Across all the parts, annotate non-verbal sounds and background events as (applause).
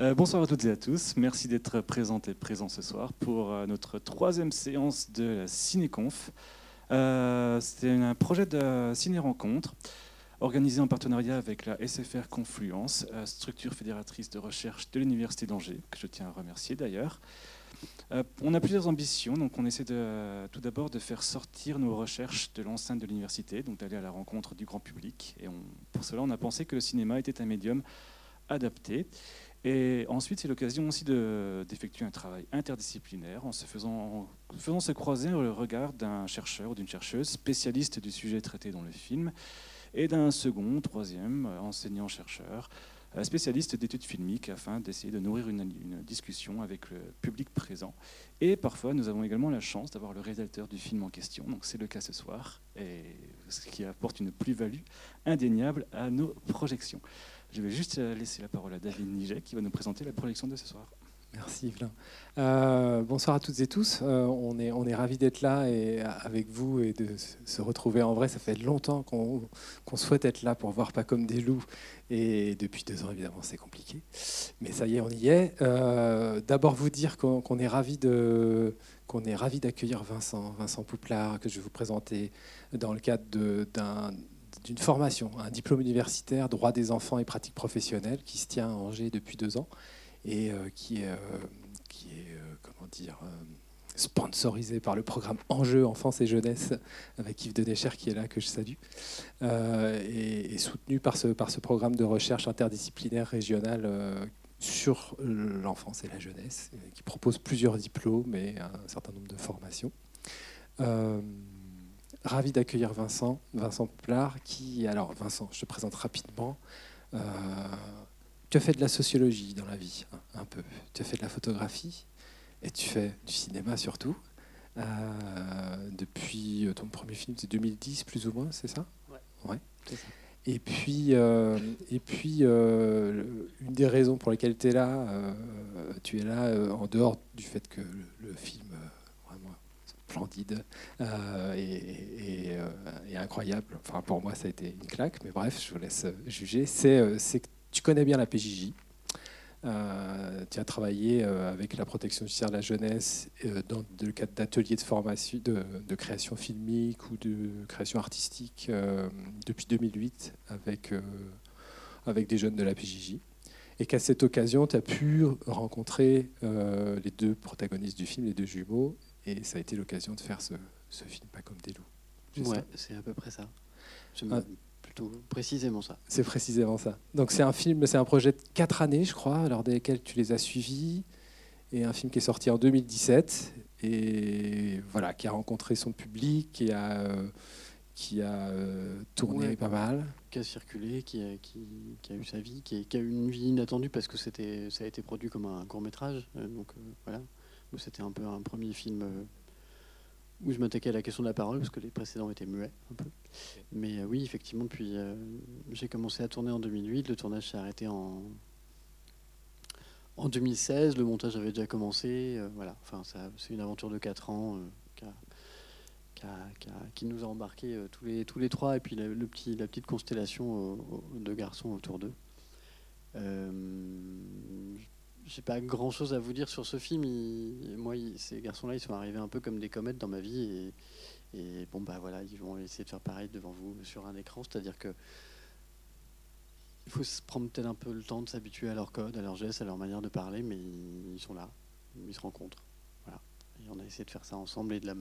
Euh, bonsoir à toutes et à tous. Merci d'être présents et présents ce soir pour euh, notre troisième séance de la Cinéconf. Euh, C'est un projet de ciné-rencontre organisé en partenariat avec la SFR Confluence, structure fédératrice de recherche de l'Université d'Angers, que je tiens à remercier d'ailleurs. On a plusieurs ambitions, donc on essaie de, tout d'abord de faire sortir nos recherches de l'enceinte de l'université, donc d'aller à la rencontre du grand public. Et pour cela, on a pensé que le cinéma était un médium adapté. Et ensuite, c'est l'occasion aussi de- d'effectuer un travail interdisciplinaire en se faisant, en faisant se croiser le regard d'un chercheur ou d'une chercheuse spécialiste du sujet traité dans le film et d'un second, troisième euh, enseignant-chercheur spécialiste d'études filmiques afin d'essayer de nourrir une, discussion avec le public présent. Et parfois, nous avons également la chance d'avoir le réalisateur du film en question, donc c'est le cas ce soir, et ce qui apporte une plus-value indéniable à nos projections. Je vais juste laisser la parole à David Niget qui va nous présenter la projection de ce soir. Merci Yvelin. Euh, bonsoir à toutes et tous. Euh, on est, on est ravis d'être là et avec vous et de se retrouver en vrai. Ça fait longtemps qu'on souhaite être là pour voir pas comme des loups. Et depuis deux ans, évidemment, c'est compliqué. Mais ça y est, on y est. Euh, D'abord, vous dire qu'on est ravis ravi d'accueillir Vincent, Vincent Pouplard, que je vais vous présenter dans le cadre d'une formation, un diplôme universitaire droit des enfants et pratiques professionnelles qui se tient à Angers depuis deux ans et euh, qui est, euh, euh, comment dire, sponsorisé par le programme Enjeux Enfance et Jeunesse avec Yves Denecher qui est là, que je salue, et, soutenu par ce, par ce programme de recherche interdisciplinaire régional euh, sur l'enfance et la jeunesse, qui propose plusieurs diplômes et un certain nombre de formations. Ravi d'accueillir Vincent, Vincent Plard, qui, alors Vincent, je te présente rapidement. Euh, tu as fait de la sociologie dans la vie, hein, un peu. Tu as fait de la photographie et tu fais du cinéma surtout. Euh, depuis ton premier film, c'est 2010 plus ou moins, c'est ça? Ouais. Ouais. C'est ça. Et puis, euh, et puis euh, une des raisons pour lesquelles tu es là, euh, tu es là euh, en dehors du fait que le, le film, euh, vraiment splendide euh, et, et, euh, et incroyable, enfin pour moi ça a été une claque, mais bref, je vous laisse juger, c'est euh, c'est que tu connais bien la PJJ. Euh, tu as travaillé euh, avec la protection judiciaire de la jeunesse euh, dans le cadre d'ateliers de formation, de, de création filmique ou de création artistique depuis 2008 avec, avec des jeunes de la PJJ. Et qu'à cette occasion, tu as pu rencontrer les deux protagonistes du film, les deux jumeaux, et ça a été l'occasion de faire ce, ce film Pas comme des loups. Ouais, c'est à peu près ça. Plutôt précisément ça. C'est précisément ça. Donc c'est un film, c'est un projet de quatre années, je crois, lors desquelles tu les as suivis, et un film qui est sorti en 2017 et voilà, qui a rencontré son public, qui a euh, qui a euh, tourné Ouais. pas mal. Qui a circulé, qui a, qui, qui a eu sa vie, qui a, qui a eu une vie inattendue parce que c'était, ça a été produit comme un court métrage. donc euh, voilà, où c'était un peu un premier film où je m'attaquais à la question de la parole parce que les précédents étaient muets un peu. Mais euh, oui, effectivement, depuis euh, j'ai commencé à tourner en 2008. Le tournage s'est arrêté en en 2016. Le montage avait déjà commencé. euh, voilà, enfin c'est une aventure de 4 ans. qui nous a embarqués tous, les, tous trois, et puis la, le petit, la petite constellation de garçons autour d'eux. J'ai pas grand chose à vous dire sur ce film. Il- moi, ces garçons-là, ils sont arrivés un peu comme des comètes dans ma vie, et, bon, bah voilà, ils vont essayer de faire pareil devant vous sur un écran, c'est-à-dire que il faut se prendre peut-être un peu le temps de s'habituer à leur code, à leurs gestes, à leur manière de parler, mais ils sont là, ils se rencontrent. Voilà. Et on a essayé de faire ça ensemble et de la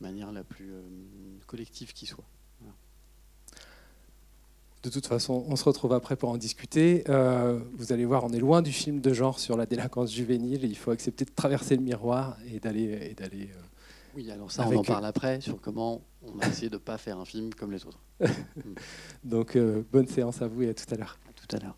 manière la plus euh, collective qui soit. De toute façon, on se retrouve après pour en discuter. Euh, vous allez voir, on est loin du film de genre sur la délinquance juvénile. Il faut accepter de traverser le miroir et d'aller et d'aller. euh, Oui, alors ça, on en parle après sur comment on a essayé de ne pas faire un film comme les autres. (laughs) Donc euh, bonne séance à vous et à tout à l'heure. À tout à l'heure.